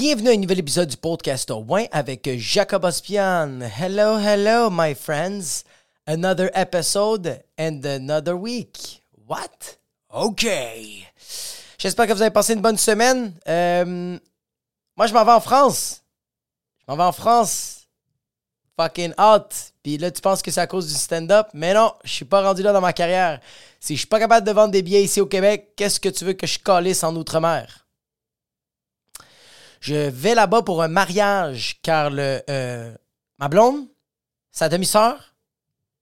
Bienvenue à un nouvel épisode du podcast au Win avec Jacob Ospian. Hello, hello, my friends. Another episode and another week. What? OK. J'espère que vous avez passé une bonne semaine. Euh, moi, je m'en vais en France. Je m'en vais en France. Fucking hot. Puis là, tu penses que c'est à cause du stand-up? Mais non, je suis pas rendu là dans ma carrière. Si je suis pas capable de vendre des billets ici au Québec, qu'est-ce que tu veux que je calisse en Outre-mer? Je vais là-bas pour un mariage car le, euh, ma blonde, sa demi-sœur,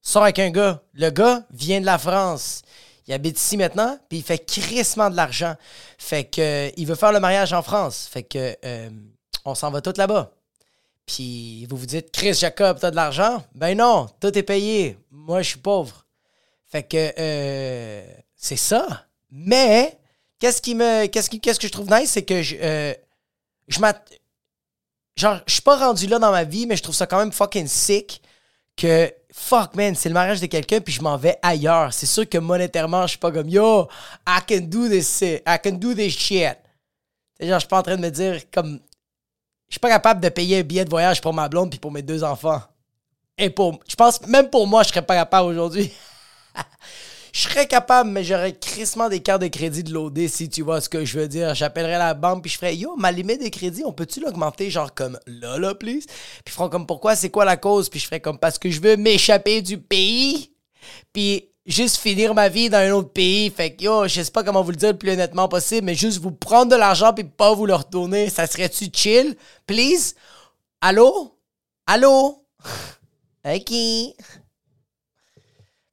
sort avec un gars. Le gars vient de la France. Il habite ici maintenant, puis il fait crissement de l'argent. Fait que euh, il veut faire le mariage en France. Fait que euh, on s'en va tous là-bas. Puis vous vous dites, Chris Jacob, t'as de l'argent? Ben non, tout est payé. Moi, je suis pauvre. Fait que euh, c'est ça. Mais qu'est-ce qui me, qu'est-ce qu'est-ce que je trouve nice, c'est que je, je genre, je suis pas rendu là dans ma vie, mais je trouve ça quand même fucking sick que fuck man, c'est le mariage de quelqu'un puis je m'en vais ailleurs. C'est sûr que monétairement, je suis pas comme yo, I can do this, shit. I can do this shit. Genre, je suis pas en train de me dire comme je suis pas capable de payer un billet de voyage pour ma blonde puis pour mes deux enfants. Et pour je pense même pour moi, je serais pas capable aujourd'hui. Je serais capable, mais j'aurais crissement des cartes de crédit de l'OD si tu vois ce que je veux dire. J'appellerais la banque puis je ferais Yo, ma limite de crédit, on peut-tu l'augmenter genre comme là, là, please? Puis ils feront comme pourquoi, c'est quoi la cause? Puis je ferais comme parce que je veux m'échapper du pays. Puis juste finir ma vie dans un autre pays. Fait que yo, je sais pas comment vous le dire le plus honnêtement possible, mais juste vous prendre de l'argent puis pas vous le retourner. Ça serait-tu chill? Please? Allô? Allô? OK. Fait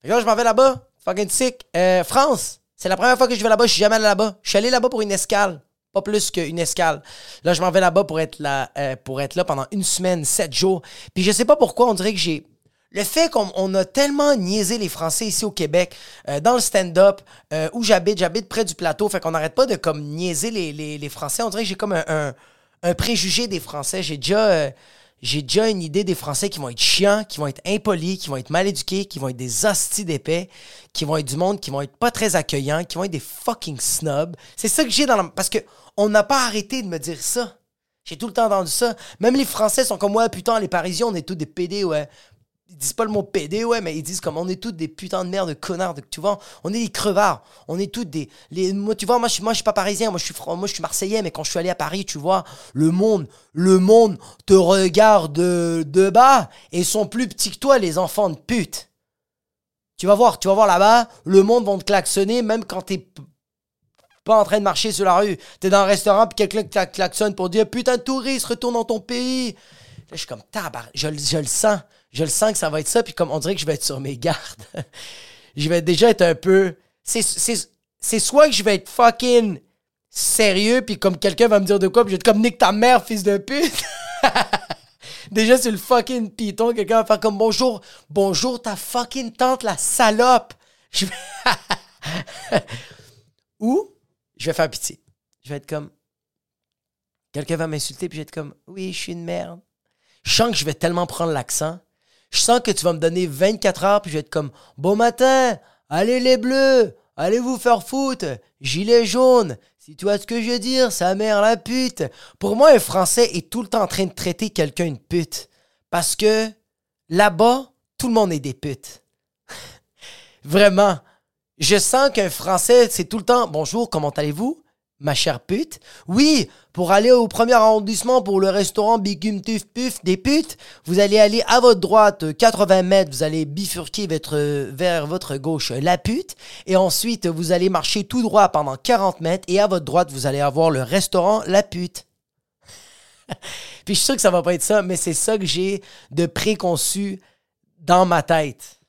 là, je m'en vais là-bas. Fucking sick. Euh, France. C'est la première fois que je vais là-bas. Je suis jamais allé là-bas. Je suis allé là-bas pour une escale. Pas plus qu'une escale. Là, je m'en vais là-bas pour être là, euh, pour être là pendant une semaine, sept jours. Puis je sais pas pourquoi, on dirait que j'ai. Le fait qu'on on a tellement niaisé les Français ici au Québec, euh, dans le stand-up, où j'habite, j'habite près du plateau, fait qu'on n'arrête pas de comme niaiser les, Français. On dirait que j'ai comme un, préjugé des Français. J'ai déjà, j'ai déjà une idée des Français qui vont être chiants, qui vont être impolis, qui vont être mal éduqués, qui vont être des hosties d'épais, qui vont être du monde, qui vont être pas très accueillants, qui vont être des fucking snobs. C'est ça que j'ai dans la... Parce que on n'a pas arrêté de me dire ça. J'ai tout le temps entendu ça. Même les Français sont comme, ouais, putain, les Parisiens, on est tous des PD, ouais. Ils disent pas le mot PD, ouais, mais ils disent comme on est tous des putains de merde, de connards, tu vois, on est des crevards, on est tous des, les, moi, tu vois, moi je, moi je suis pas parisien, moi je suis, moi je suis marseillais, mais quand je suis allé à Paris, tu vois, le monde, le monde te regarde de, bas et sont plus petits que toi, les enfants de pute. Tu vas voir, tu vas voir là-bas, le monde va te klaxonner même quand t'es pas en train de marcher sur la rue. T'es dans un restaurant puis quelqu'un klaxonne pour dire putain touriste, retourne dans ton pays. Là, je suis comme tabar, je, je le sens. Je le sens que ça va être ça, puis comme on dirait que je vais être sur mes gardes. je vais déjà être un peu. C'est, soit que je vais être fucking sérieux, puis comme quelqu'un va me dire de quoi, puis je vais être comme nique ta mère, fils de pute. Déjà, c'est le fucking piton. Quelqu'un va faire comme bonjour, bonjour ta fucking tante, la salope. Ou je vais faire pitié. Je vais être comme. Quelqu'un va m'insulter, puis je vais être comme oui, je suis une merde. Je sens que je vais tellement prendre l'accent. Je sens que tu vas me donner 24 heures, puis je vais être comme bon matin, allez les bleus, allez vous faire foutre, gilet jaune. Si tu vois ce que je veux dire, sa mère la pute. Pour moi, un Français est tout le temps en train de traiter quelqu'un une pute. Parce que là-bas, tout le monde est des putes. Vraiment. Je sens qu'un Français, c'est tout le temps bonjour, comment allez-vous? Ma chère pute. Oui, pour aller au premier arrondissement pour le restaurant Bigum Tuf Puf des putes, vous allez aller à votre droite euh, 80 mètres, vous allez bifurquer votre- vers votre gauche euh, la pute, et ensuite vous allez marcher tout droit pendant 40 mètres, et à votre droite vous allez avoir le restaurant la pute. Puis je suis sûr que ça va pas être ça, mais c'est ça que j'ai de préconçu dans ma tête.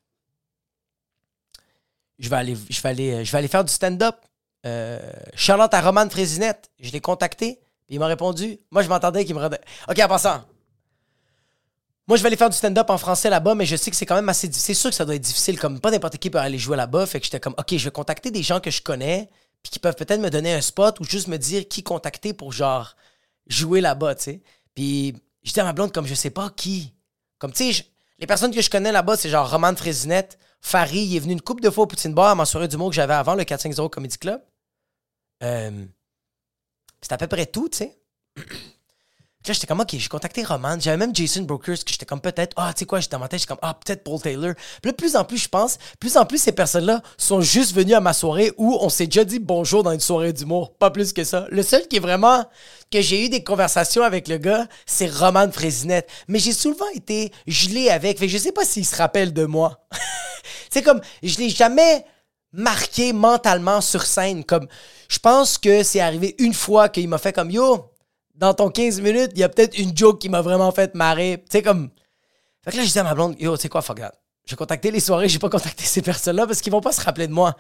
Je vais aller, euh, je vais aller faire du stand-up. Euh, Charlotte à Romane Frésinette, je l'ai contacté, il m'a répondu. Moi, je m'entendais qu'il me redonne. Ok, en passant. Moi, je vais aller faire du stand-up en français là-bas, mais je sais que c'est quand même assez difficile. C'est sûr que ça doit être difficile, comme pas n'importe qui peut aller jouer là-bas. Fait que j'étais comme, ok, je vais contacter des gens que je connais, puis qui peuvent peut-être me donner un spot ou juste me dire qui contacter pour genre jouer là-bas, tu sais. Puis je dis à ma blonde, comme je sais pas qui. Comme, tu sais, les personnes que je connais là-bas, c'est genre Roman Frésinette, Farid, il est venu une couple de fois au Poutine Bar à ma soirée d'humour que j'avais avant, le 450 Comedy Club. Euh, c'est à peu près tout, tu sais. Là, j'étais comme, OK, j'ai contacté Roman. J'avais même Jason Brokers, que j'étais comme, peut-être, ah, tu sais quoi, j'étais dans ma tête, j'étais comme, ah, peut-être Paul Taylor. Puis là, plus en plus, je pense, plus en plus, ces personnes-là sont juste venues à ma soirée où on s'est déjà dit bonjour dans une soirée d'humour. Pas plus que ça. Le seul qui est vraiment, que j'ai eu des conversations avec le gars, c'est Roman Frésinette. Mais j'ai souvent été gelé avec. Fait que je sais pas s'il se rappelle de moi. c'est comme, je l'ai jamais marqué mentalement sur scène. Comme, je pense que c'est arrivé une fois qu'il m'a fait comme, yo, dans ton 15 minutes, il y a peut-être une joke qui m'a vraiment fait marrer. Tu sais, comme. Fait que là, je disais à ma blonde, yo, tu sais quoi, fuck that. J'ai contacté les soirées, j'ai pas contacté ces personnes-là parce qu'ils vont pas se rappeler de moi.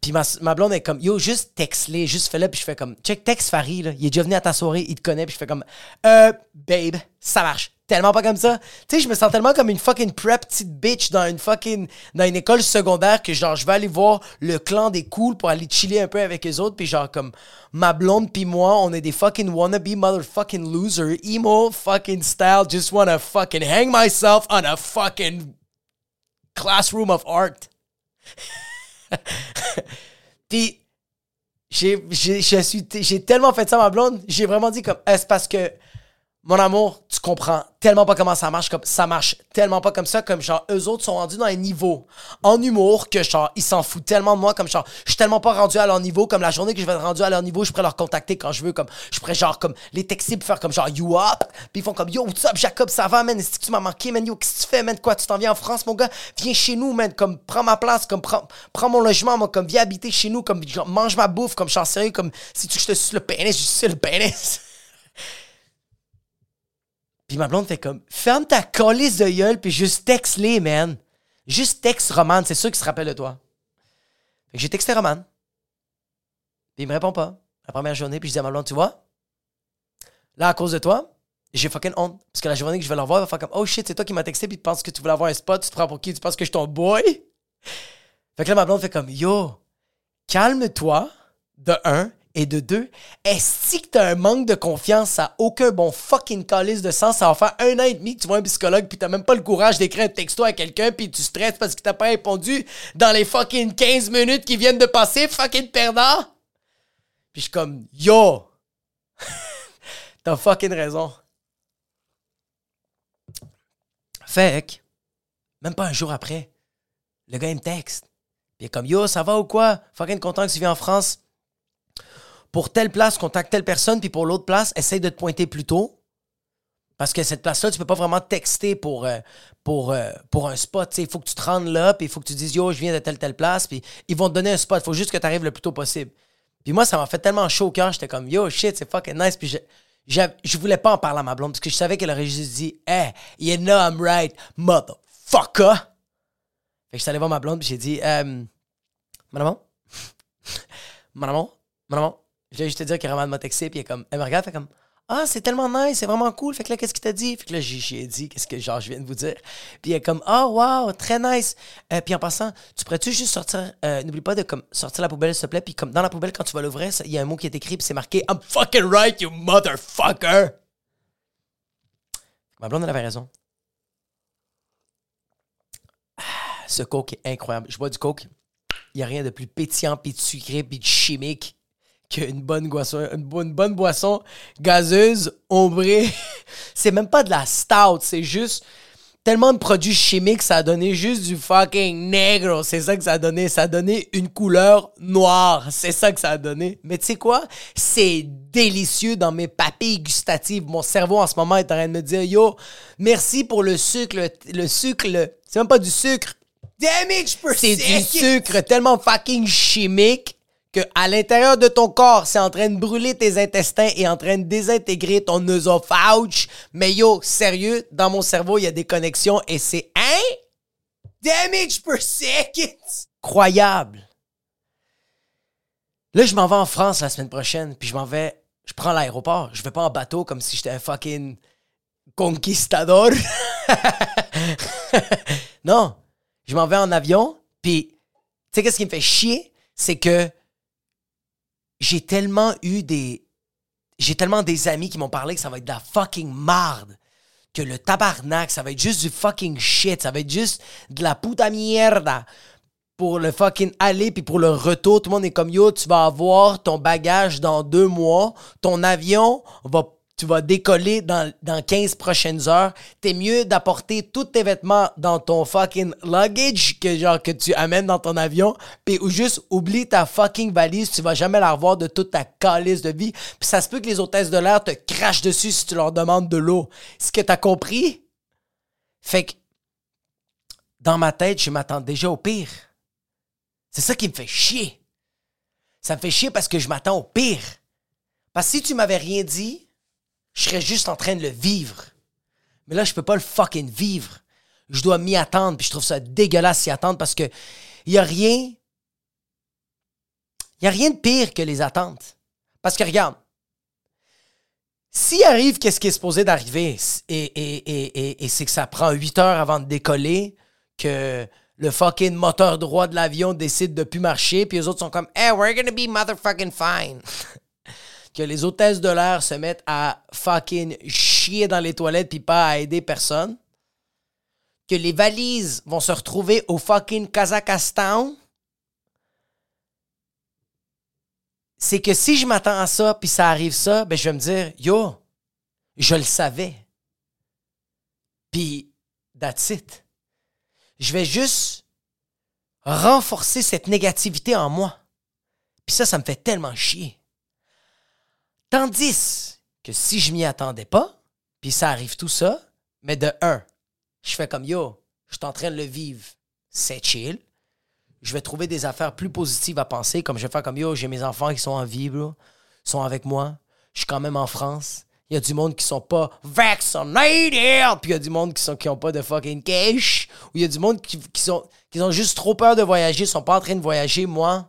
Puis ma, ma blonde est comme, yo, juste texte-les, juste fais-le. Puis je fais comme, check, texte Farid. Il est déjà venu à ta soirée, il te connaît. Puis je fais comme, euh, babe, ça marche tellement pas comme ça. Tu sais, je me sens tellement comme une fucking prep petite bitch dans une fucking dans une école secondaire que genre je vais aller voir le clan des cools pour aller chiller un peu avec les autres puis genre comme ma blonde puis moi, on est des fucking wannabe motherfucking loser emo fucking style just wanna fucking hang myself on a fucking classroom of art. puis j'ai j'ai tellement fait ça ma blonde, j'ai vraiment dit comme est-ce parce que mon amour, tu comprends tellement pas comment ça marche, comme ça marche tellement pas comme ça, comme genre, eux autres sont rendus dans un niveau en humour que genre, ils s'en foutent tellement de moi, comme genre, je suis tellement pas rendu à leur niveau, comme la journée que je vais être rendu à leur niveau, je pourrais leur contacter quand je veux, comme, je pourrais genre, comme, les texter pour faire comme genre, you up, puis ils font comme, yo, what's up, Jacob, ça va, man, est-ce que tu m'as manqué, man, yo, qu'est-ce que tu fais, man, quoi, tu t'en viens en France, mon gars, viens chez nous, man, comme, prends ma place, comme, prends, prends mon logement, moi, comme, viens habiter chez nous, comme, genre, mange ma bouffe, comme, suis sérieux, comme, si tu je te suce le pénis, je suce le pénis. Puis ma blonde fait comme ferme ta colisse de gueule puis juste texte-les, man. Juste texte Roman, c'est sûr qu'il se rappelle de toi. Fait que j'ai texté Roman. Puis il me répond pas. La première journée, puis je dis à ma blonde, tu vois, là, à cause de toi, j'ai fucking honte. Parce que la journée que je vais le revoir, il va faire comme Oh shit, c'est toi qui m'as texté, puis tu penses que tu voulais avoir un spot, tu te prends pour qui? Tu penses que je suis ton boy? Fait que là, ma blonde fait comme Yo, calme-toi, de un, et de deux, est-ce que t'as un manque de confiance, ça aucun bon fucking calice de sens, ça va faire un an et demi que tu vois un psychologue puis t'as même pas le courage d'écrire un texto à quelqu'un puis tu stresses parce qu'il t'a pas répondu dans les fucking 15 minutes qui viennent de passer, fucking perdant? Puis je suis comme, yo! t'as fucking raison. Fait même pas un jour après, le gars il me texte. Puis il est comme, yo, ça va ou quoi? Fucking content que tu viens en France pour telle place, contacte telle personne, puis pour l'autre place, essaye de te pointer plus tôt. Parce que cette place-là, tu peux pas vraiment texter pour, euh, euh, un spot. Il faut que tu te rendes là, puis il faut que tu dises Yo, je viens de telle, telle place, puis ils vont te donner un spot. Il faut juste que tu arrives le plus tôt possible. Puis moi, ça m'a fait tellement chaud au cœur. J'étais comme Yo, shit, c'est fucking nice. Puis je, je, voulais pas en parler à ma blonde, parce que je savais qu'elle aurait juste dit Hey, you know I'm right, motherfucker. Fait que je suis allé voir ma blonde, puis j'ai dit euh, Madame, Madame, Madame, je vais juste te dire que m'a texté, puis elle, comme, elle me regarde, fait comme Ah, c'est tellement nice, c'est vraiment cool. Fait que là, qu'est-ce qu'il t'a dit? Fait que là, j'ai dit, qu'est-ce que genre, je viens de vous dire. Puis elle est comme Ah, oh, wow, très nice. Euh, puis en passant, tu pourrais-tu juste sortir, euh, n'oublie pas de comme, sortir la poubelle, s'il te plaît. Puis comme dans la poubelle, quand tu vas l'ouvrir, il y a un mot qui est écrit, puis c'est marqué I'm fucking right, you motherfucker. Ma blonde, elle avait raison. Ah, ce coke est incroyable. Je bois du coke. Il n'y a rien de plus pétillant, puis de sucré, puis de chimique qu'une bonne boisson, une bonne, bonne boisson gazeuse, ombrée. c'est même pas de la stout, c'est juste tellement de produits chimiques, ça a donné juste du fucking negro. C'est ça que ça a donné. Ça a donné une couleur noire. C'est ça que ça a donné. Mais tu sais quoi? C'est délicieux dans mes papilles gustatives. Mon cerveau en ce moment est en train de me dire Yo, merci pour le sucre. Le, sucre, c'est même pas du sucre. Damage C'est du sucre tellement fucking chimique que à l'intérieur de ton corps, c'est en train de brûler tes intestins et en train de désintégrer ton œsophage. Mais yo, sérieux, dans mon cerveau, il y a des connexions et c'est hein? Damage per second! Croyable. Là, je m'en vais en France la semaine prochaine, puis je m'en vais, je prends l'aéroport. Je vais pas en bateau comme si j'étais un fucking conquistador. non, je m'en vais en avion, puis tu sais qu'est-ce qui me fait chier? C'est que j'ai tellement eu des. J'ai tellement des amis qui m'ont parlé que ça va être de la fucking marde. Que le tabarnak, ça va être juste du fucking shit. Ça va être juste de la puta mierda. Pour le fucking aller puis pour le retour, tout le monde est comme yo, tu vas avoir ton bagage dans deux mois. Ton avion va tu vas décoller dans, dans 15 prochaines heures, t'es mieux d'apporter tous tes vêtements dans ton fucking luggage que genre que tu amènes dans ton avion, puis ou juste oublie ta fucking valise, tu vas jamais la revoir de toute ta calice de vie. Puis ça se peut que les hôtesses de l'air te crachent dessus si tu leur demandes de l'eau. Ce que t'as compris? Fait que dans ma tête, je m'attends déjà au pire. C'est ça qui me fait chier. Ça me fait chier parce que je m'attends au pire. Parce que si tu m'avais rien dit, je serais juste en train de le vivre. Mais là, je peux pas le fucking vivre. Je dois m'y attendre, puis je trouve ça dégueulasse s'y attendre parce que y a rien. Y a rien de pire que les attentes. Parce que regarde, s'il arrive qu'est-ce qui est supposé d'arriver et, et, et, et c'est que ça prend 8 heures avant de décoller, que le fucking moteur droit de l'avion décide de plus marcher, puis les autres sont comme Hey, we're gonna be motherfucking fine. que les hôtesses de l'air se mettent à fucking chier dans les toilettes puis pas à aider personne. Que les valises vont se retrouver au fucking Kazakhstan. C'est que si je m'attends à ça puis ça arrive ça, ben je vais me dire Yo, je le savais. Puis, that's it. Je vais juste renforcer cette négativité en moi. Puis ça, ça me fait tellement chier. Tandis que si je m'y attendais pas, puis ça arrive tout ça, mais de un, je fais comme yo, je suis en train de le vivre, c'est chill. Je vais trouver des affaires plus positives à penser, comme je vais comme yo, j'ai mes enfants qui sont en vie, bro, sont avec moi. Je suis quand même en France. Il y a du monde qui sont pas vaccinated, puis il y a du monde qui sont qui ont pas de fucking cash, ou il y a du monde qui, sont qui ont juste trop peur de voyager, sont pas en train de voyager. Moi,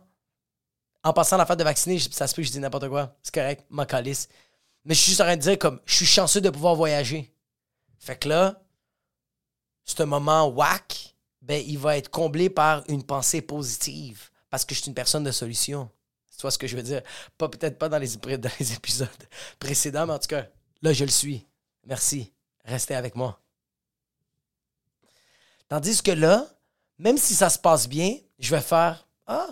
en passant l'affaire de vacciner, ça se peut que je dis n'importe quoi. C'est correct, ma calice. Mais je suis juste en train de dire comme je suis chanceux de pouvoir voyager. Fait que là, ce moment whack, ben, il va être comblé par une pensée positive. Parce que je suis une personne de solution. Tu vois ce que je veux dire? Pas peut-être pas dans les, dans les épisodes précédents, mais en tout cas, là, je le suis. Merci. Restez avec moi. Tandis que là, même si ça se passe bien, je vais faire Ah,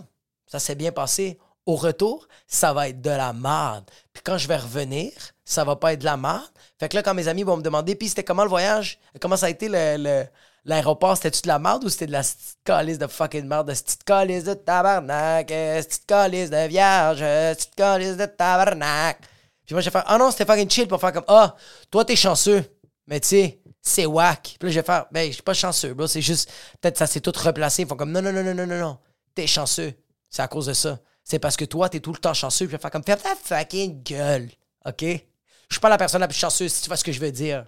ça s'est bien passé. Au retour, ça va être de la merde. Puis quand je vais revenir, ça va pas être de la merde. Fait que là, quand mes amis vont me demander, puis c'était comment le voyage? Comment ça a été le, l'aéroport? C'était-tu de la merde ou c'était de la petite calice de fucking merde, de petite calice de tabarnak, petite calice de vierge, petite calice de tabarnak? Puis moi, je vais faire, ah non, c'était fucking chill pour faire comme, ah, toi, t'es chanceux. Mais tu sais, c'est whack. Puis là, je vais faire, ben, je suis pas chanceux, bro. C'est juste, peut-être ça s'est tout replacé. Ils font comme, non, non, non, non, non, non, non. T'es chanceux. C'est à cause de ça. C'est parce que toi, t'es tout le temps chanceux. Puis je vais faire comme, ferme ta fucking gueule. OK? Je suis pas la personne la plus chanceuse, si tu vois ce que je veux dire.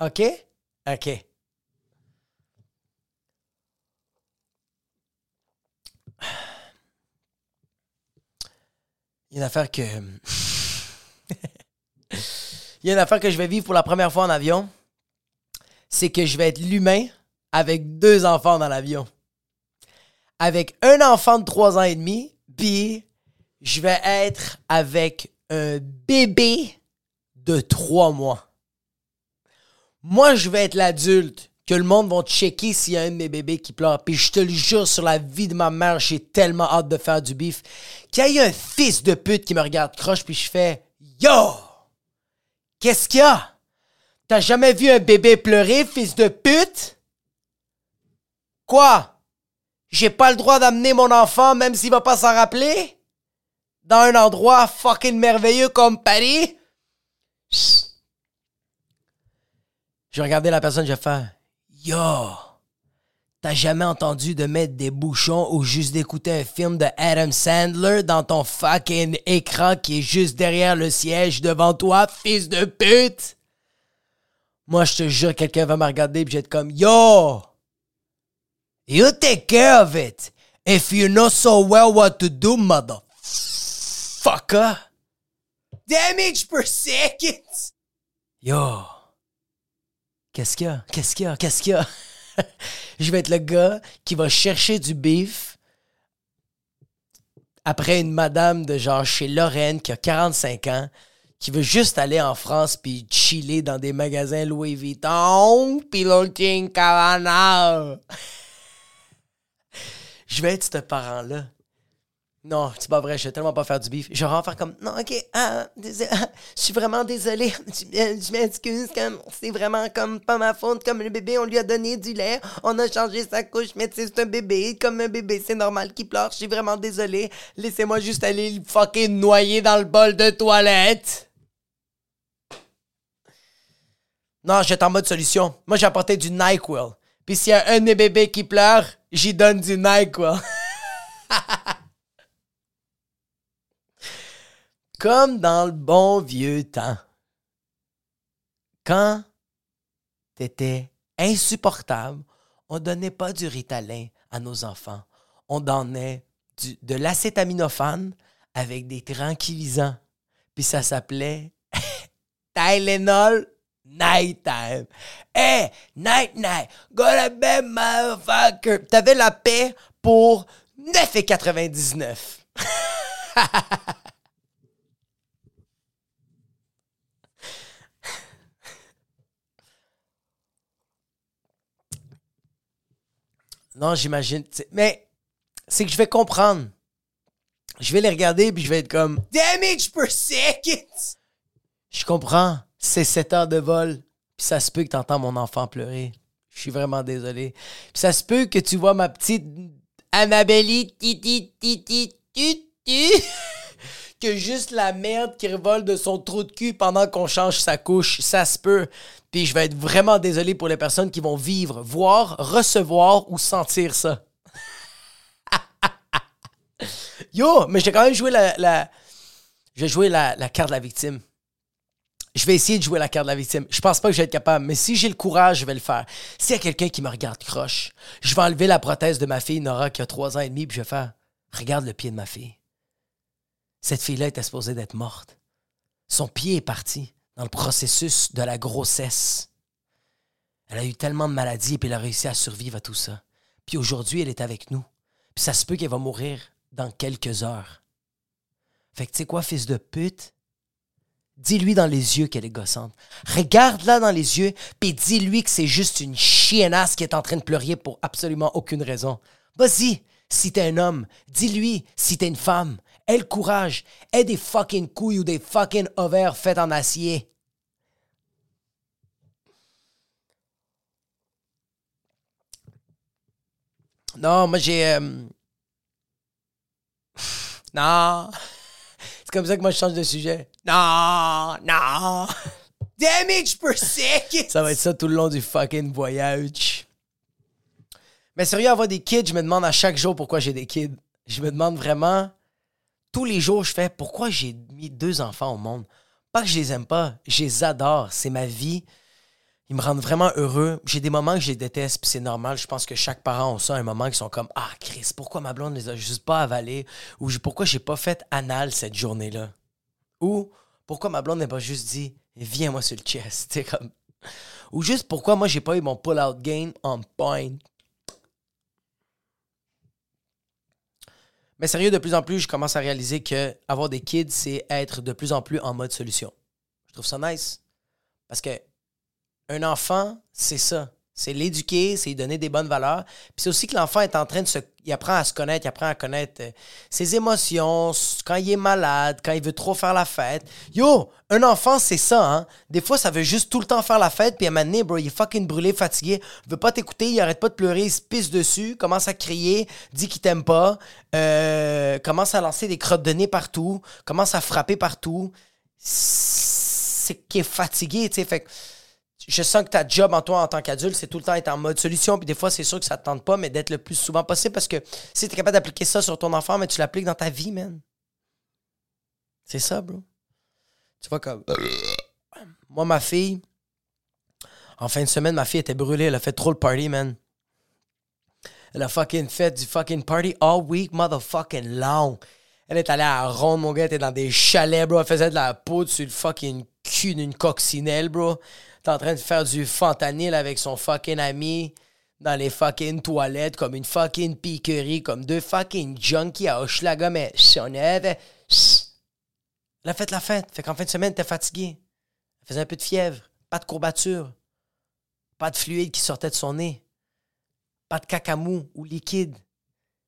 OK? OK. Il y a une affaire que. Il y a une affaire que je vais vivre pour la première fois en avion. C'est que je vais être l'humain avec deux enfants dans l'avion avec un enfant de 3 ans et demi, puis je vais être avec un bébé de 3 mois. Moi, je vais être l'adulte que le monde va checker s'il y a un de mes bébés qui pleure. Puis je te le jure sur la vie de ma mère, j'ai tellement hâte de faire du bif. Qu'il y a un fils de pute qui me regarde croche, puis je fais Yo! Qu'est-ce qu'il y a? T'as jamais vu un bébé pleurer, fils de pute? Quoi? J'ai pas le droit d'amener mon enfant même s'il va pas s'en rappeler? Dans un endroit fucking merveilleux comme Paris? Je regardais la personne, j'ai fait Yo! T'as jamais entendu de mettre des bouchons ou juste d'écouter un film de Adam Sandler dans ton fucking écran qui est juste derrière le siège devant toi, fils de pute? Moi, je te jure, quelqu'un va me regarder et je vais être comme Yo! You take care of it. If you know so well what to do, motherfucker. Damage per second. Yo. Qu'est-ce qu'il y a? Qu'est-ce qu'il y a? Qu'est-ce qu'il y a? Je vais être le gars qui va chercher du beef après une madame de genre chez Lorraine qui a 45 ans, qui veut juste aller en France puis chiller dans des magasins Louis Vuitton puis Cabana je vais être ce parent-là. Non, c'est pas vrai, je vais tellement pas faire du bif. Je vais vraiment faire comme, non, ok, ah, désolé, ah, je suis vraiment désolé. Je, m'excuse, c'est vraiment comme pas ma faute. Comme le bébé, on lui a donné du lait, on a changé sa couche, mais c'est un bébé. Comme un bébé, c'est normal qu'il pleure. Je suis vraiment désolé. Laissez-moi juste aller le fucking noyer dans le bol de toilette. Non, j'étais en mode solution. Moi, j'ai apporté du NyQuil. Puis s'il y a un de mes bébés qui pleure, j'y donne du NyQuil. Comme dans le bon vieux temps. Quand t'étais insupportable, on donnait pas du Ritalin à nos enfants. On donnait de l'acétaminophane avec des tranquillisants. Puis ça s'appelait Tylenol Nighttime. Hey, night night, go to bed, motherfucker. T'avais la paix pour 9,99. non, j'imagine. Mais c'est que je vais comprendre. Je vais les regarder puis je vais être comme Damage per second! Je comprends c'est 7 heures de vol, puis ça se peut que tu entends mon enfant pleurer. Je suis vraiment désolé. Puis ça se peut que tu vois ma petite Annabelle titi que juste la merde qui revole de son trou de cul pendant qu'on change sa couche, ça se peut. Puis je vais être vraiment désolé pour les personnes qui vont vivre, voir, recevoir ou sentir ça. Yo, mais j'ai quand même joué la, la j'ai joué la carte de la victime je vais essayer de jouer la carte de la victime. Je pense pas que je vais être capable, mais si j'ai le courage, je vais le faire. S'il y a quelqu'un qui me regarde croche, je vais enlever la prothèse de ma fille Nora qui a trois ans et demi, puis je vais faire Regarde le pied de ma fille. Cette fille-là était supposée d'être morte. Son pied est parti dans le processus de la grossesse. Elle a eu tellement de maladies puis elle a réussi à survivre à tout ça. Puis aujourd'hui, elle est avec nous. Puis ça se peut qu'elle va mourir dans quelques heures. Fait que tu sais quoi, fils de pute? Dis-lui dans les yeux qu'elle est gossante. Regarde-la dans les yeux, puis dis-lui que c'est juste une chiennasse qui est en train de pleurer pour absolument aucune raison. Vas-y, si t'es un homme, dis-lui si t'es une femme. Aie le courage. Aie des fucking couilles ou des fucking ovaires faits en acier. Non, moi j'ai... Euh, non comme ça que moi je change de sujet. Non, non. Damage per second. Ça va être ça tout le long du fucking voyage. Mais sérieux, avoir des kids, je me demande à chaque jour pourquoi j'ai des kids. Je me demande vraiment, tous les jours, je fais pourquoi j'ai mis deux enfants au monde? Pas que je les aime pas, je les adore. C'est ma vie ils me rendent vraiment heureux. J'ai des moments que je les déteste, puis c'est normal. Je pense que chaque parent a un moment qui sont comme Ah, Chris, pourquoi ma blonde les a juste pas avalés Ou pourquoi j'ai pas fait anal cette journée-là Ou pourquoi ma blonde n'a pas juste dit Viens-moi sur le chest. Ou juste pourquoi moi j'ai pas eu mon pull-out game on point. Mais sérieux, de plus en plus, je commence à réaliser que avoir des kids, c'est être de plus en plus en mode solution. Je trouve ça nice. Parce que un enfant, c'est ça. C'est l'éduquer, c'est lui donner des bonnes valeurs. Puis c'est aussi que l'enfant est en train de se. Il apprend à se connaître, il apprend à connaître euh, ses émotions, quand il est malade, quand il veut trop faire la fête. Yo, un enfant, c'est ça, hein. Des fois, ça veut juste tout le temps faire la fête, puis à un moment donné, bro, il est fucking brûlé, fatigué, veut pas t'écouter, il arrête pas de pleurer, il se pisse dessus, commence à crier, dit qu'il t'aime pas, euh, commence à lancer des crottes de nez partout, commence à frapper partout. C'est qu'il est fatigué, tu sais. Fait je sens que ta job en toi en tant qu'adulte, c'est tout le temps être en mode solution. Puis des fois, c'est sûr que ça te tente pas, mais d'être le plus souvent possible parce que si tu es capable d'appliquer ça sur ton enfant, mais tu l'appliques dans ta vie, man. C'est ça, bro. Tu vois, comme. Moi, ma fille, en fin de semaine, ma fille était brûlée. Elle a fait trop le party, man. Elle a fucking fait du fucking party all week, motherfucking long. Elle est allée à Ronde, mon gars. Elle était dans des chalets, bro. Elle faisait de la poudre sur le fucking cul d'une coccinelle, bro. T'es en train de faire du fentanyl avec son fucking ami dans les fucking toilettes comme une fucking piquerie, comme deux fucking junkies à Hochelaga, mais on Elle a fait la fête. Fait qu'en fin de semaine, t'es fatigué. Elle faisait un peu de fièvre, pas de courbature, pas de fluide qui sortait de son nez, pas de cacamou ou liquide.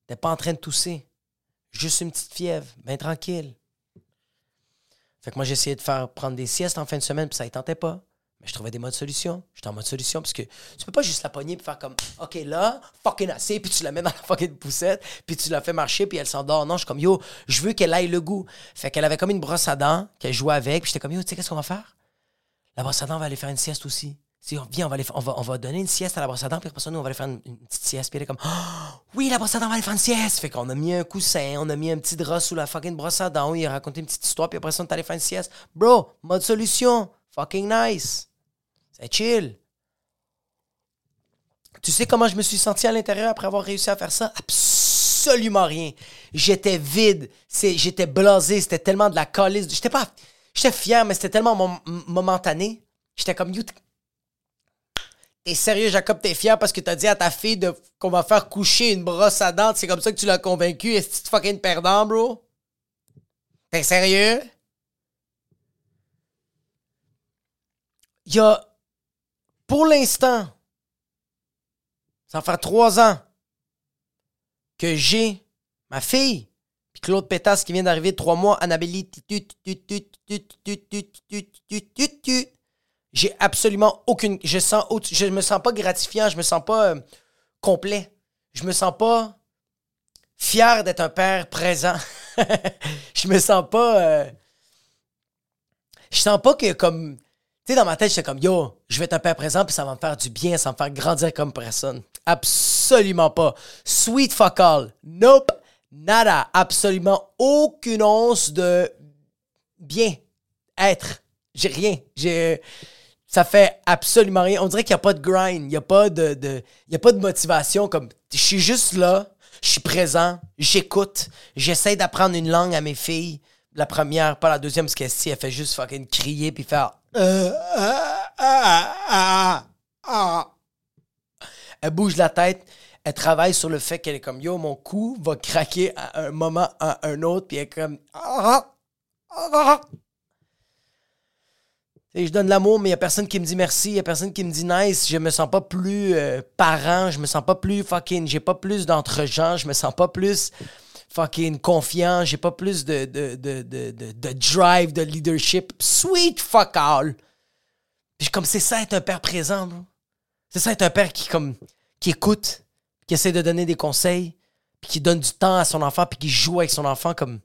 T'es pas en train de tousser. Juste une petite fièvre, bien tranquille. Fait que moi, j'essayais de faire prendre des siestes en fin de semaine, puis ça ne tentait pas. Je trouvais des modes solution. J'étais en mode solution, parce que tu peux pas juste la pogner puis faire comme, OK, là, fucking assez, puis tu la mets dans la fucking poussette, puis tu la fais marcher, puis elle s'endort. Non, je suis comme, yo, je veux qu'elle aille le goût. Fait qu'elle avait comme une brosse à dents qu'elle jouait avec, puis j'étais comme, yo, tu sais, qu'est-ce qu'on va faire? La brosse à dents va aller faire une sieste aussi. Si on viens, on va, aller, on, va, on va donner une sieste à la brosse à dents, puis après ça, nous, on va aller faire une, petite sieste. Puis elle est comme, oui, la brosse à dents va aller faire une sieste. Fait qu'on a mis un coussin, on a mis un petit drap sous la fucking brosse à dents, il a raconté une petite histoire, puis après ça, on est allé faire une sieste. Bro, mode solution. Fucking nice. Chill. Tu sais comment je me suis senti à l'intérieur après avoir réussi à faire ça? Absolument rien. J'étais vide. J'étais blasé. C'était tellement de la calice. J'étais pas. J'étais fier, mais c'était tellement momentané. J'étais comme, T'es sérieux, Jacob, t'es fier parce que t'as dit à ta fille de, qu'on va faire coucher une brosse à dents. C'est comme ça que tu l'as convaincu. Est-ce que tu fucking perdant, bro? T'es sérieux? Il y a, pour l'instant, ça fait trois ans que j'ai ma fille, puis Claude Pétas qui vient d'arriver trois mois, Annabelle, j'ai absolument aucune. Je sens, je me sens pas gratifiant, je me sens pas euh, complet. Je me sens pas fier d'être un père présent. je me sens pas. Euh, je sens pas que comme. Tu sais, dans ma tête, j'étais comme yo, je vais être un père présent, puis ça va me faire du bien, ça va me faire grandir comme personne. Absolument pas. Sweet fuck all. Nope. Nada. Absolument aucune once de bien être. J'ai rien. J'ai ça fait absolument rien. On dirait qu'il n'y a pas de grind, il n'y a, pas de, a pas de motivation. Comme, je suis juste là, je suis présent, j'écoute, j'essaie d'apprendre une langue à mes filles. La première, pas la deuxième, parce qu'elle elle fait juste fucking crier puis faire. Euh, ah, ah, elle bouge la tête, elle travaille sur le fait qu'elle est comme yo, mon cou va craquer à un moment à un autre, puis elle est comme. Ah, je donne l'amour, mais il n'y a personne qui me dit merci, il n'y a personne qui me dit nice. Je me sens pas plus euh, parent, je me sens pas plus fucking. J'ai pas plus d'entre-gens, je me sens pas plus fucking confiant, j'ai pas plus de, de, de, de, drive, de leadership. Sweet fuck all. Puis comme c'est ça être un père présent, C'est ça être un père qui, comme, qui écoute, qui essaie de donner des conseils, puis qui donne du temps à son enfant, puis qui joue avec son enfant comme.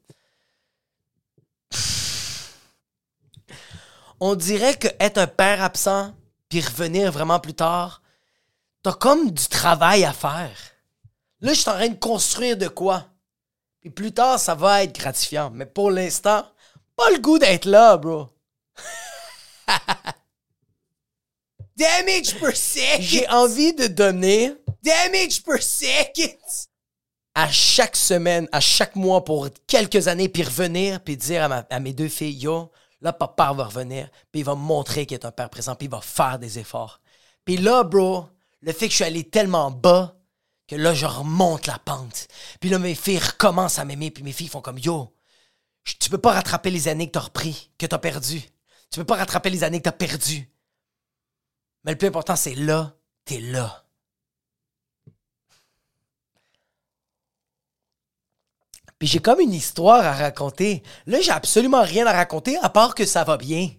on dirait que être un père absent puis revenir vraiment plus tard, t'as comme du travail à faire. Là, je suis en train de construire de quoi? Puis plus tard, ça va être gratifiant. Mais pour l'instant, pas le goût d'être là, bro. Damage per second. J'ai envie de donner damage per second à chaque semaine, à chaque mois pour quelques années, puis revenir, puis dire à, à mes deux filles, yo, Là, papa va revenir, puis il va montrer qu'il est un père présent, puis il va faire des efforts. Puis là, bro, le fait que je suis allé tellement bas que là, je remonte la pente. Puis là, mes filles recommencent à m'aimer, puis mes filles font comme Yo, tu peux pas rattraper les années que t'as repris, que t'as perdu. Tu peux pas rattraper les années que t'as perdu. Mais le plus important, c'est là, t'es là. Puis j'ai comme une histoire à raconter. Là, j'ai absolument rien à raconter à part que ça va bien.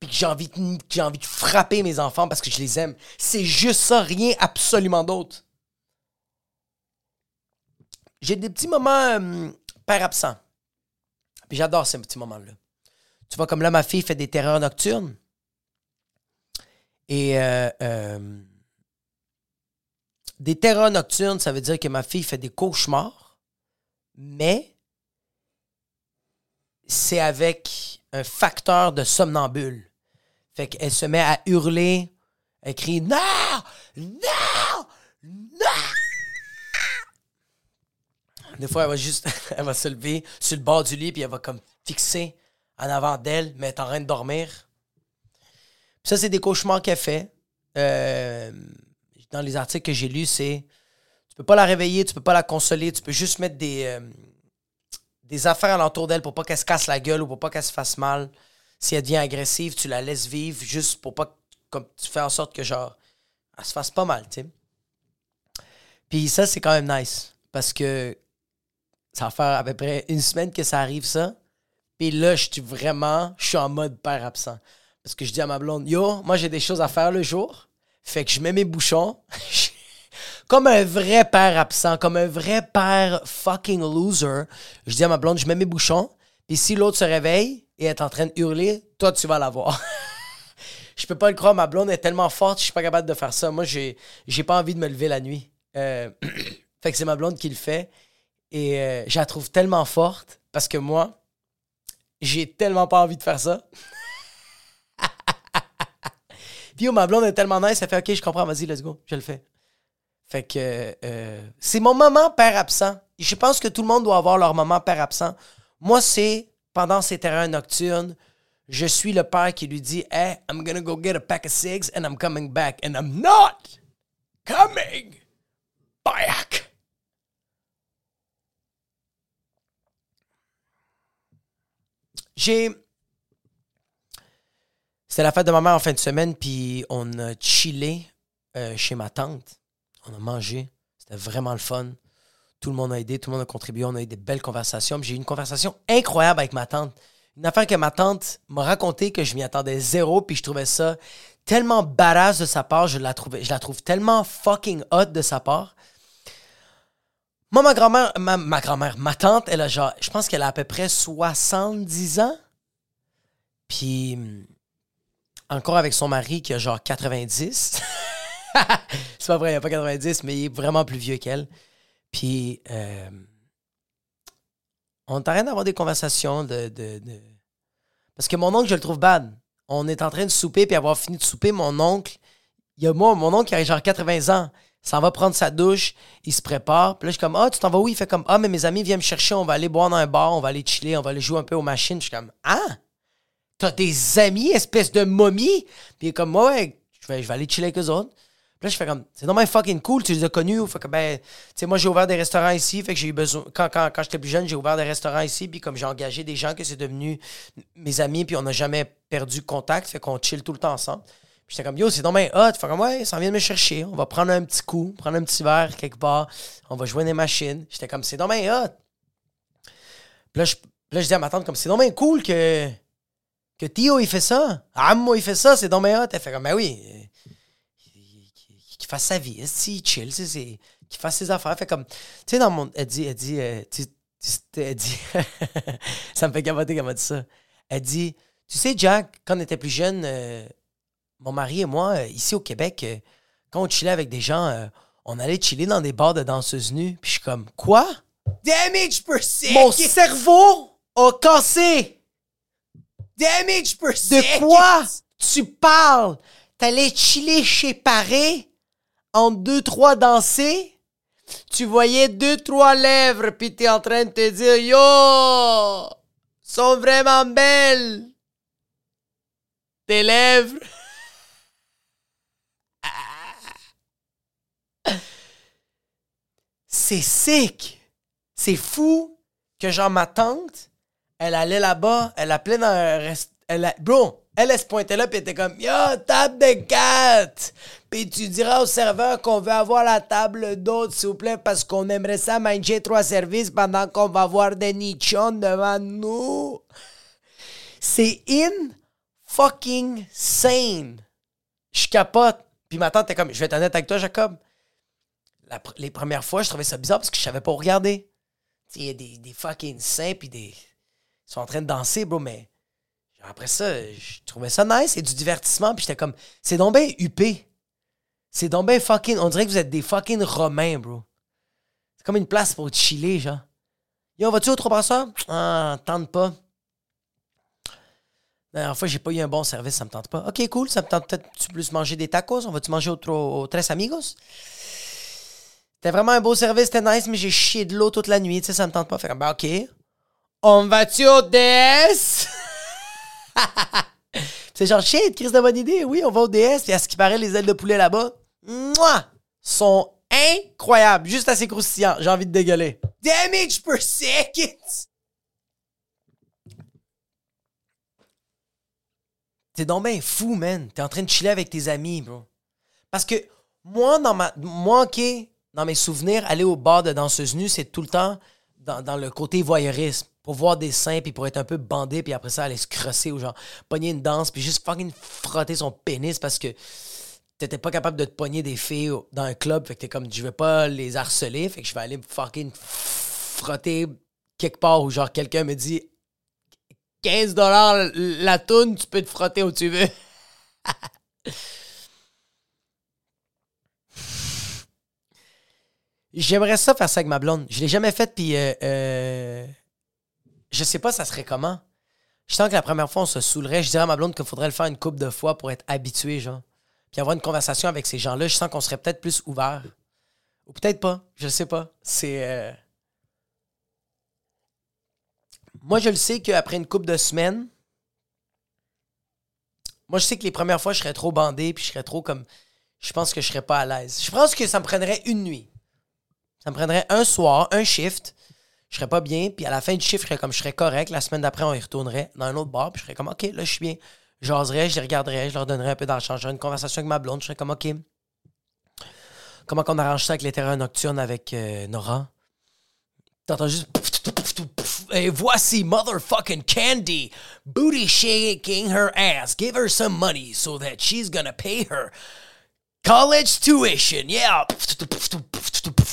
Puis que j'ai envie, de, j'ai envie de frapper mes enfants parce que je les aime. C'est juste ça, rien absolument d'autre. J'ai des petits moments euh, père absent. Puis j'adore ces petits moments-là. Tu vois, comme là, ma fille fait des terreurs nocturnes. Et euh, euh, des terreurs nocturnes, ça veut dire que ma fille fait des cauchemars mais c'est avec un facteur de somnambule. Fait qu'elle se met à hurler, elle crie Non! Non! Non! Des fois, elle va juste, elle va se lever sur le bord du lit, puis elle va comme fixer en avant d'elle, mais elle est en train de dormir. ça, c'est des cauchemars qu'elle fait. Euh, dans les articles que j'ai lus, c'est tu peux pas la réveiller, tu peux pas la consoler, tu peux juste mettre des, euh, des affaires alentour d'elle pour pas qu'elle se casse la gueule ou pour pas qu'elle se fasse mal. Si elle devient agressive, tu la laisses vivre juste pour pas comme tu fais en sorte que genre elle se fasse pas mal, tu sais. Puis ça c'est quand même nice parce que ça va faire à peu près une semaine que ça arrive, ça. Puis là, je suis vraiment, je suis en mode père absent. Parce que je dis à ma blonde, yo, moi j'ai des choses à faire le jour. Fait que je mets mes bouchons. comme un vrai père absent, comme un vrai père fucking loser. Je dis à ma blonde, je mets mes bouchons. Puis si l'autre se réveille et est en train de hurler, toi, tu vas l'avoir. je peux pas le croire, ma blonde est tellement forte, je suis pas capable de faire ça. Moi, j'ai, j'ai pas envie de me lever la nuit. Euh, fait que c'est ma blonde qui le fait. Et euh, je la trouve tellement forte parce que moi, j'ai tellement pas envie de faire ça. Puis oh, ma blonde est tellement nice, elle fait OK, je comprends, vas-y, let's go, je le fais. Fait que euh, c'est mon moment père absent. Je pense que tout le monde doit avoir leur moment père absent. Moi, c'est pendant ces terrains nocturnes, je suis le père qui lui dit Hey, I'm gonna go get a pack of cigs and I'm coming back. And I'm not coming back. J'ai. C'était la fête de ma mère en fin de semaine, puis on a chillé euh, chez ma tante. On a mangé. C'était vraiment le fun. Tout le monde a aidé, tout le monde a contribué. On a eu des belles conversations. J'ai eu une conversation incroyable avec ma tante. Une affaire que ma tante m'a raconté que je m'y attendais zéro, puis je trouvais ça tellement badass de sa part. Je la, trouvais, je la trouve tellement fucking hot de sa part. Moi, ma grand-mère, ma, grand-mère, ma tante, elle a genre, je pense qu'elle a à peu près 70 ans. Puis, encore avec son mari qui a genre 90. c'est pas vrai, il a pas 90, mais il est vraiment plus vieux qu'elle. Puis, euh, on est en d'avoir des conversations de, Parce que mon oncle, je le trouve bad. On est en train de souper, puis avoir fini de souper, mon oncle, il y a moi, mon oncle qui a genre 80 ans, s'en va prendre sa douche, il se prépare. Puis là, je suis comme, ah, tu t'en vas où? Il fait comme, ah, mais mes amis viennent me chercher, on va aller boire dans un bar, on va aller chiller, on va aller jouer un peu aux machines. Je suis comme, ah, t'as des amis, espèce de momie? Puis il est comme, ouais, je vais, je vais aller chiller avec eux autres là, je fais comme, c'est normal fucking cool, tu les as connus. Fait que, ben, tu sais, moi, j'ai ouvert des restaurants ici. Fait que j'ai eu besoin. Quand, quand, quand j'étais plus jeune, j'ai ouvert des restaurants ici. Puis comme j'ai engagé des gens que c'est devenu mes amis, puis on n'a jamais perdu contact. Fait qu'on chill tout le temps ensemble. Puis j'étais comme, yo, c'est normal hot. Fait comme, ouais, ça vient de me chercher. On va prendre un petit coup, prendre un petit verre quelque part. On va jouer des machines. J'étais comme, c'est normal hot. Puis là, je, là, je dis à ma tante, comme, c'est normal cool que, que Tio, il fait ça. Moi, il fait ça, c'est normal hot. Elle fait comme, ben oui fasse sa vie, il chill, qu'il fasse ses affaires. Fait comme, tu sais, dans mon. Elle dit, elle dit, euh, elle dit ça me fait capoter comme elle dit ça. Elle dit, tu sais, Jack, quand on était plus jeune, euh, mon mari et moi, euh, ici au Québec, quand on chillait avec des gens, on allait chiller dans des bars de danseuses nues. Puis je suis comme, quoi? Damage per Mon cerveau a cassé! Damage per De quoi tu parles? T'allais chiller chez Paré? en deux, trois danser, tu voyais deux, trois lèvres, puis t'es en train de te dire Yo, sont vraiment belles. Tes lèvres. C'est sick. C'est fou que genre ma tante, elle allait là-bas, elle appelait dans un restaurant. Bro, elle, elle se là, puis elle était comme Yo, table de quatre! Puis tu diras au serveur qu'on veut avoir la table d'autres, s'il vous plaît, parce qu'on aimerait ça manger trois services pendant qu'on va voir des nichons devant nous. C'est in fucking sane. Je capote. Puis ma tante était comme, je vais être honnête avec toi, Jacob. Les premières fois, je trouvais ça bizarre parce que je savais pas regarder. Il y a des, fucking saints, puis des. Ils sont en train de danser, bro, mais après ça, je trouvais ça nice, c'est du divertissement, puis j'étais comme, c'est donc bien huppé. C'est donc fucking. On dirait que vous êtes des fucking romains, bro. C'est comme une place pour chiller, genre. Yo, vas-tu au trois ça? Ah, tente pas. La dernière fois, j'ai pas eu un bon service, ça me tente pas. Ok, cool, ça me tente peut-être plus manger des tacos. On va-tu manger au Tres Amigos? C'était vraiment un beau service, c'était nice, mais j'ai chié de l'eau toute la nuit, tu sais, ça me tente pas. Fait comme, ben, ok. On va-tu au DS? c'est genre, shit, Chris de bonne idée. Oui, on va au DS. Et à ce qui paraît, les ailes de poulet là-bas, moi, sont incroyables. Juste assez croustillants. J'ai envie de dégueuler. Damage per second. T'es donc bien fou, man. T'es en train de chiller avec tes amis, bro. Parce que moi, dans ma. Moi, OK, dans mes souvenirs, aller au bar de danseuse nue, c'est tout le temps dans, le côté voyeurisme. Pour voir des seins, puis pour être un peu bandé, puis après ça, aller se crosser ou genre pogner une danse, puis juste fucking frotter son pénis parce que t'étais pas capable de te pogner des filles dans un club. Fait que t'es comme, je vais pas les harceler, fait que je vais aller fucking frotter quelque part où genre quelqu'un me dit 15 dollars la toune, tu peux te frotter où tu veux. J'aimerais ça faire ça avec ma blonde. Je l'ai jamais fait, puis euh, euh, je sais pas ça serait comment. Je sens que la première fois, on se saoulerait. Je dirais à ma blonde qu'il faudrait le faire une couple de fois pour être habitué, genre. Puis avoir une conversation avec ces gens-là. Je sens qu'on serait peut-être plus ouvert. Ou peut-être pas. Je sais pas. C'est. euh, Moi, je le sais qu'après une couple de semaines, moi, je sais que les premières fois, je serais trop bandé, puis je serais trop comme. Je pense que je serais pas à l'aise. Je pense que ça me prendrait une nuit. Ça me prendrait un soir, un shift. Je serais pas bien, puis à la fin du shift, je serais comme je serais correct. La semaine d'après, on y retournerait dans un autre bar, puis je serais comme OK, là, je suis bien. J'oserais, je les regarderais, je leur donnerais un peu d'argent. J'aurais une conversation avec ma blonde, je serais comme OK. Comment qu'on arrange ça avec les terrains nocturnes avec euh, Nora? T'entends juste. Et voici motherfucking Candy. Booty shaking her ass. Give her some money so that she's gonna pay her college tuition. Yeah.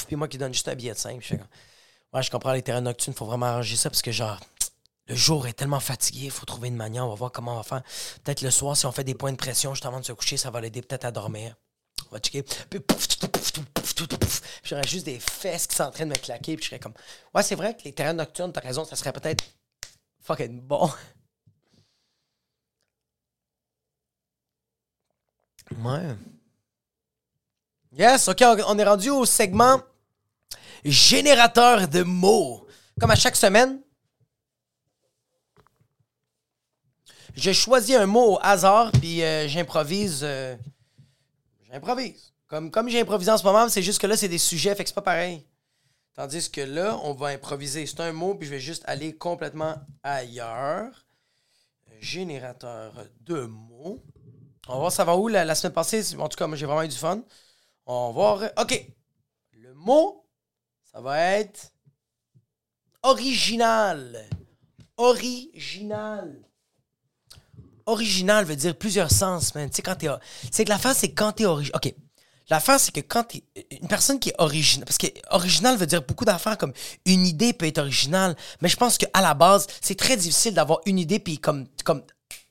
Puis moi qui donne juste un billet de 5. Je ouais, je comprends les terrains nocturnes. Faut vraiment arranger ça parce que, genre, le jour est tellement fatigué. Il faut trouver une manière. On va voir comment on va faire. Peut-être le soir, si on fait des points de pression juste avant de se coucher, ça va l'aider peut-être à dormir. On va checker. Puis j'aurais juste des fesses qui sont en train de me claquer. Puis je serais comme, ouais, c'est vrai que les terrains nocturnes, t'as raison, ça serait peut-être fucking bon. Ouais. Yes, ok, on est rendu au segment générateur de mots. Comme à chaque semaine, je choisis un mot au hasard, puis euh, j'improvise. euh, j'improvise. Comme, comme j'ai improvisé en ce moment, c'est juste que là, c'est des sujets, fait que c'est pas pareil. Tandis que là, on va improviser. C'est un mot, puis je vais juste aller complètement ailleurs. Générateur de mots. On va voir ça va où la, la semaine passée. En tout cas, moi, j'ai vraiment eu du fun. On va voir. OK. Le mot, ça va être original. Original. Original veut dire plusieurs sens, man. Tu sais, quand t'es. C'est que la face, c'est quand t'es original. OK. L'affaire, c'est que quand t'es. Une personne qui est originale. Parce que original veut dire beaucoup d'affaires comme une idée peut être originale. Mais je pense qu'à la base, c'est très difficile d'avoir une idée puis comme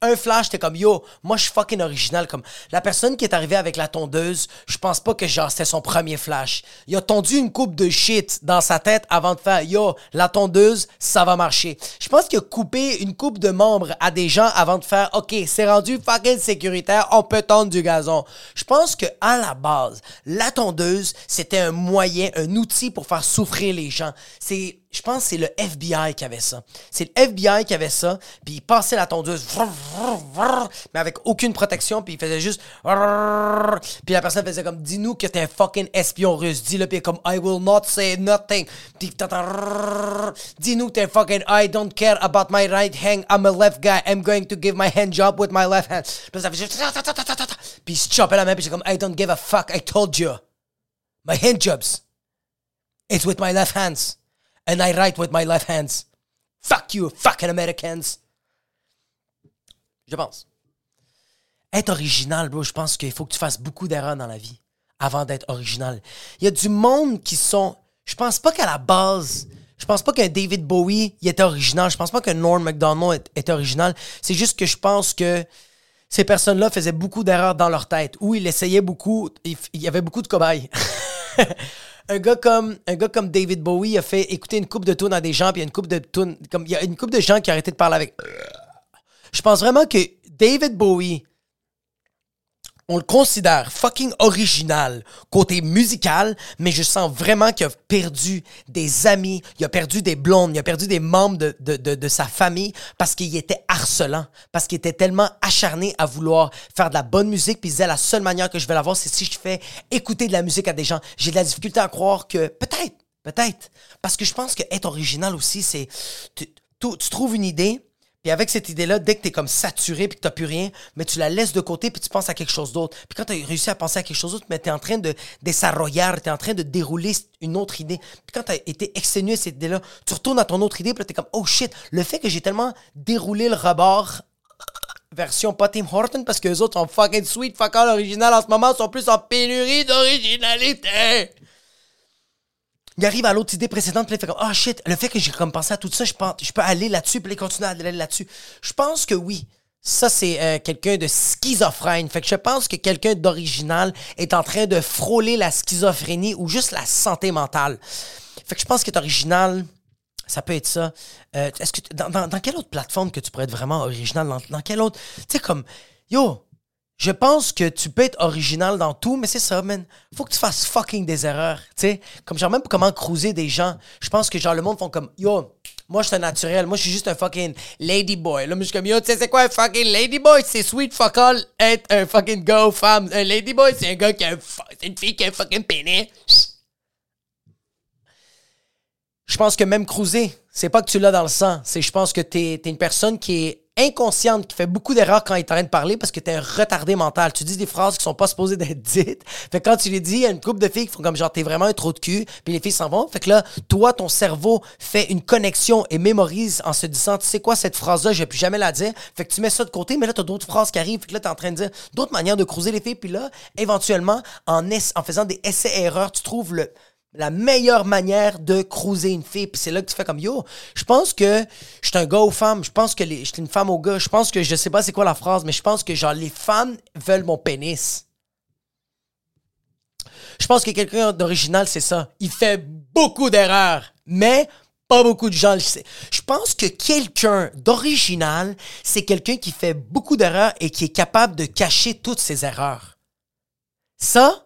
un flash, t'es comme yo, moi je suis fucking original. Comme la personne qui est arrivée avec la tondeuse, je pense pas que genre c'était son premier flash. Il a tondu une coupe de shit dans sa tête avant de faire yo, la tondeuse, ça va marcher. Je pense qu'il a coupé une coupe de membres à des gens avant de faire ok, c'est rendu fucking sécuritaire, on peut tondre du gazon. Je pense que à la base, la tondeuse, c'était un moyen, un outil pour faire souffrir les gens. C'est je pense que c'est le FBI qui avait ça. C'est le FBI qui avait ça, puis il passait la tondeuse, mais avec aucune protection, puis il faisait juste... Puis la personne faisait comme, dis-nous que t'es un fucking espion russe. Dis-le, puis comme, I will not say nothing. Puis Dis-nous que t'es un fucking, I don't care about my right hand, I'm a left guy, I'm going to give my hand job with my left hand. Puis ça fait juste... Puis il se chopait la main, puis c'est comme, I don't give a fuck, I told you. My hand jobs. It's with my left hands. And I write with my left hands. Fuck you, fucking Americans. Je pense. Être original, bro, je pense qu'il faut que tu fasses beaucoup d'erreurs dans la vie avant d'être original. Il y a du monde qui sont. Je pense pas qu'à la base. Je pense pas qu'un David Bowie il était original. Je pense pas que Norm MacDonald est- original. C'est juste que je pense que ces personnes-là faisaient beaucoup d'erreurs dans leur tête. Ou ils essayaient beaucoup. Il y avait beaucoup de cobayes. un gars comme un gars comme David Bowie a fait écouter une coupe de tunes à des gens puis il y a une coupe de tunes comme il y a une coupe de gens qui ont arrêté de parler avec. Je pense vraiment que David Bowie on le considère fucking original côté musical, mais je sens vraiment qu'il a perdu des amis, il a perdu des blondes, il a perdu des membres de, de, de, sa famille parce qu'il était harcelant, parce qu'il était tellement acharné à vouloir faire de la bonne musique, puis il disait la seule manière que je vais l'avoir, c'est si je fais écouter de la musique à des gens. J'ai de la difficulté à croire que peut-être, peut-être, parce que je pense que être original aussi, c'est tu- tu trouves une idée, Puis avec cette idée-là, dès que t'es comme saturé puis que t'as plus rien, mais tu la laisses de côté puis tu penses à quelque chose d'autre. Puis quand t'as réussi à penser à quelque chose d'autre, mais t'es en train de desarrollar, t'es en train de dérouler une autre idée. Puis quand t'as été exténué cette idée-là, tu retournes à ton autre idée puis là t'es comme, oh shit, le fait que j'ai tellement déroulé le rebord version pas Tim Horton parce que les autres sont fucking sweet, fuck all original en ce moment, sont plus en pénurie d'originalité. Il arrive à l'autre idée précédente, puis il fait comme, oh shit, le fait que j'ai comme pensé à tout ça, je, pense, je peux aller là-dessus, puis il continue à aller là-dessus. Je pense que oui. Ça, c'est euh, quelqu'un de schizophrène. Fait que je pense que quelqu'un d'original est en train de frôler la schizophrénie ou juste la santé mentale. Fait que je pense est original, ça peut être ça. Euh, est-ce que dans, dans, dans, quelle autre plateforme que tu pourrais être vraiment original? Dans, dans quelle autre? Tu sais, comme, yo, je pense que tu peux être original dans tout, mais c'est ça, man. Faut que tu fasses fucking des erreurs, tu sais. Comme genre même comment cruiser des gens. Je pense que genre le monde font comme, yo, moi je suis un naturel, moi je suis juste un fucking ladyboy. Là, moi je suis comme, yo, tu sais c'est quoi un fucking ladyboy? C'est sweet fuck all être un fucking go femme. Un ladyboy, c'est un gars qui a un, c'est une fille qui a un fucking pénis. Je pense que même cruiser, c'est pas que tu l'as dans le sang. C'est je pense que t'es es une personne qui est inconsciente, qui fait beaucoup d'erreurs quand il est en train de parler parce que t'es un retardé mental. Tu dis des phrases qui sont pas supposées d'être dites. Fait que quand tu les dis, il y a une couple de filles qui font comme genre t'es vraiment un trou de cul, puis les filles s'en vont. Fait que là, toi, ton cerveau fait une connexion et mémorise en se disant, tu sais quoi, cette phrase-là, je vais plus jamais la dire. Fait que tu mets ça de côté, mais là, t'as d'autres phrases qui arrivent. Fait que là, t'es en train de dire d'autres manières de cruiser les filles. Puis là, éventuellement, en, en faisant des essais-erreurs, tu trouves le la meilleure manière de cruiser une fille. Puis c'est là que tu fais comme yo. Je pense que je suis un gars aux femmes. Je pense que je suis une femme aux gars. Je pense que je sais pas c'est quoi la phrase, mais je pense que genre les femmes veulent mon pénis. Je pense que quelqu'un d'original, c'est ça. Il fait beaucoup d'erreurs, mais pas beaucoup de gens le savent. Je pense que quelqu'un d'original, c'est quelqu'un qui fait beaucoup d'erreurs et qui est capable de cacher toutes ses erreurs. Ça,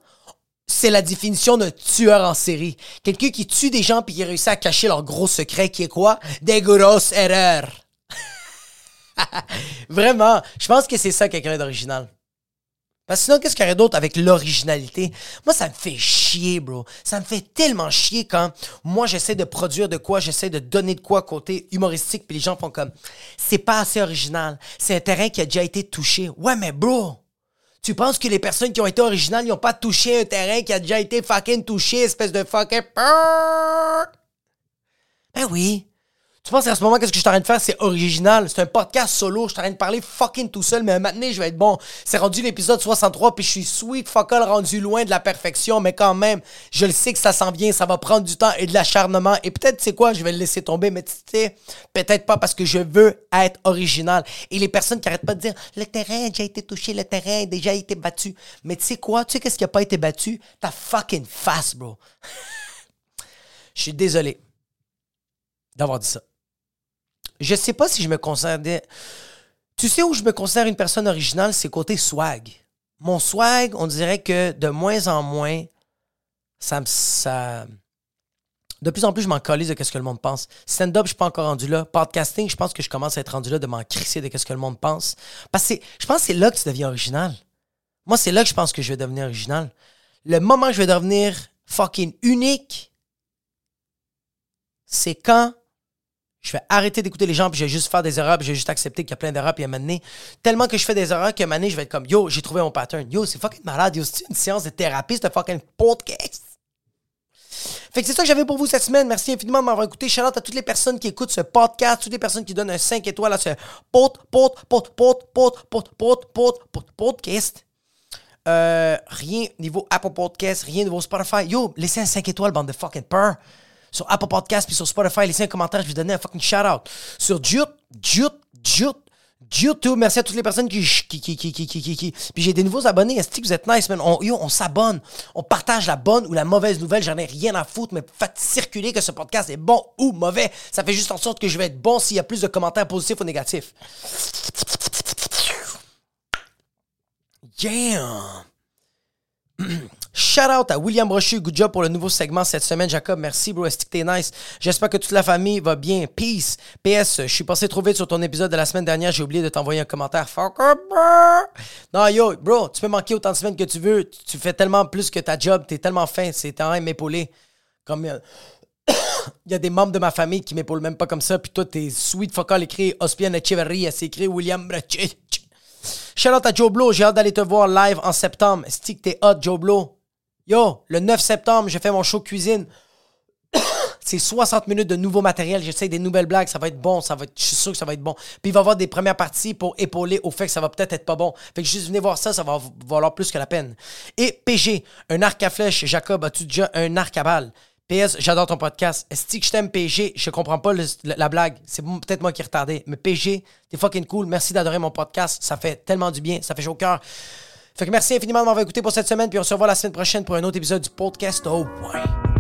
c'est la définition d'un tueur en série. Quelqu'un qui tue des gens puis qui réussit à cacher leur gros secret qui est quoi? Des grosses erreurs. Vraiment, je pense que c'est ça quelqu'un d'original. Parce que sinon, qu'est-ce qu'il y aurait d'autre avec l'originalité? Moi, ça me fait chier, bro. Ça me fait tellement chier quand moi, j'essaie de produire de quoi, j'essaie de donner de quoi côté humoristique, puis les gens font comme, c'est pas assez original. C'est un terrain qui a déjà été touché. Ouais, mais bro, tu penses que les personnes qui ont été originales, n'ont pas touché un terrain qui a déjà été fucking touché, espèce de fucking... Ben oui. Tu penses qu'à ce moment, qu'est-ce que je suis en train de faire? C'est original. C'est un podcast solo. Je suis en train de parler fucking tout seul, mais maintenant, je vais être bon. C'est rendu l'épisode 63, puis je suis sweet fuck all rendu loin de la perfection, mais quand même, je le sais que ça s'en vient. Ça va prendre du temps et de l'acharnement. Et peut-être, c'est quoi, je vais le laisser tomber, mais tu sais, peut-être pas parce que je veux être original. Et les personnes qui arrêtent pas de dire, le terrain a déjà été touché, le terrain a déjà été battu. Mais tu sais quoi? Tu sais qu'est-ce qui a pas été battu? Ta fucking face, bro. Je suis désolé d'avoir dit ça. Je sais pas si je me considère. Tu sais où je me considère une personne originale, c'est côté swag. Mon swag, on dirait que de moins en moins, ça me. De plus en plus, je m'en colise de ce que le monde pense. Stand-up, je suis pas encore rendu là. Podcasting, je pense que je commence à être rendu là de m'en crisser de ce que le monde pense. Parce que je pense que c'est là que tu deviens original. Moi, c'est là que je pense que je vais devenir original. Le moment que je vais devenir fucking unique, c'est quand je vais arrêter d'écouter les gens, puis je vais juste faire des erreurs, puis je vais juste accepter qu'il y a plein d'erreurs, puis à un moment donné, tellement que je fais des erreurs qu'à un moment donné, je vais être comme, yo, j'ai trouvé mon pattern. Yo, c'est fucking malade. Yo, c'est une séance de thérapie, c'est un fucking podcast? Fait que c'est ça que j'avais pour vous cette semaine. Merci infiniment de m'avoir écouté. Shout out à toutes les personnes qui écoutent ce podcast, toutes les personnes qui donnent un 5 étoiles à ce pod, pod, pod, pod, pod, pod, pod, pod, pod, podcast. Euh, rien niveau Apple Podcast, rien niveau Spotify. Yo, laissez un 5 étoiles, bande de fucking peur sur Apple Podcast puis sur Spotify. Laissez un commentaire, je vais donner un fucking shout-out. Sur Jute, Jute, Jute, YouTube, merci à toutes les personnes qui. qui, qui, qui, qui, qui, qui. Puis j'ai des nouveaux abonnés. Est-ce que vous êtes nice, man? On, on s'abonne. On partage la bonne ou la mauvaise nouvelle. J'en ai rien à foutre, mais faites circuler que ce podcast est bon ou mauvais. Ça fait juste en sorte que je vais être bon s'il y a plus de commentaires positifs ou négatifs. Yeah! Shout out à William Brochu. Good job pour le nouveau segment cette semaine, Jacob. Merci, bro. Est-ce que t'es nice? J'espère que toute la famille va bien. Peace. PS, je suis passé trop vite sur ton épisode de la semaine dernière. J'ai oublié de t'envoyer un commentaire. Fuck Non, yo, bro, tu peux manquer autant de semaines que tu veux. Tu fais tellement plus que ta job. T'es tellement fin. C'est temps m'épauler. Comme. Il y a des membres de ma famille qui m'épaulent même pas comme ça. Puis toi, t'es sweet focal écrit Ospian Echeverry. C'est écrit William Brachet. Shout out à Joe Blow. J'ai hâte d'aller te voir live en septembre. Stick, t'es hot, Joe Blow? Yo, le 9 septembre, je fais mon show cuisine. C'est 60 minutes de nouveau matériel. J'essaie des nouvelles blagues. Ça va être bon. Ça va être, je suis sûr que ça va être bon. Puis il va y avoir des premières parties pour épauler au fait que ça va peut-être être pas bon. Fait que juste venez voir ça, ça va valoir plus que la peine. Et PG, un arc à flèche. Jacob, as-tu déjà un arc à balle? PS, j'adore ton podcast. Est-ce que je t'aime PG? Je comprends pas le- la blague. C'est peut-être moi qui est retardé. Mais PG, t'es fucking cool. Merci d'adorer mon podcast. Ça fait tellement du bien. Ça fait chaud au cœur. Fait que merci infiniment de m'avoir écouté pour cette semaine. Puis on se revoit la semaine prochaine pour un autre épisode du podcast. Oh, ouais.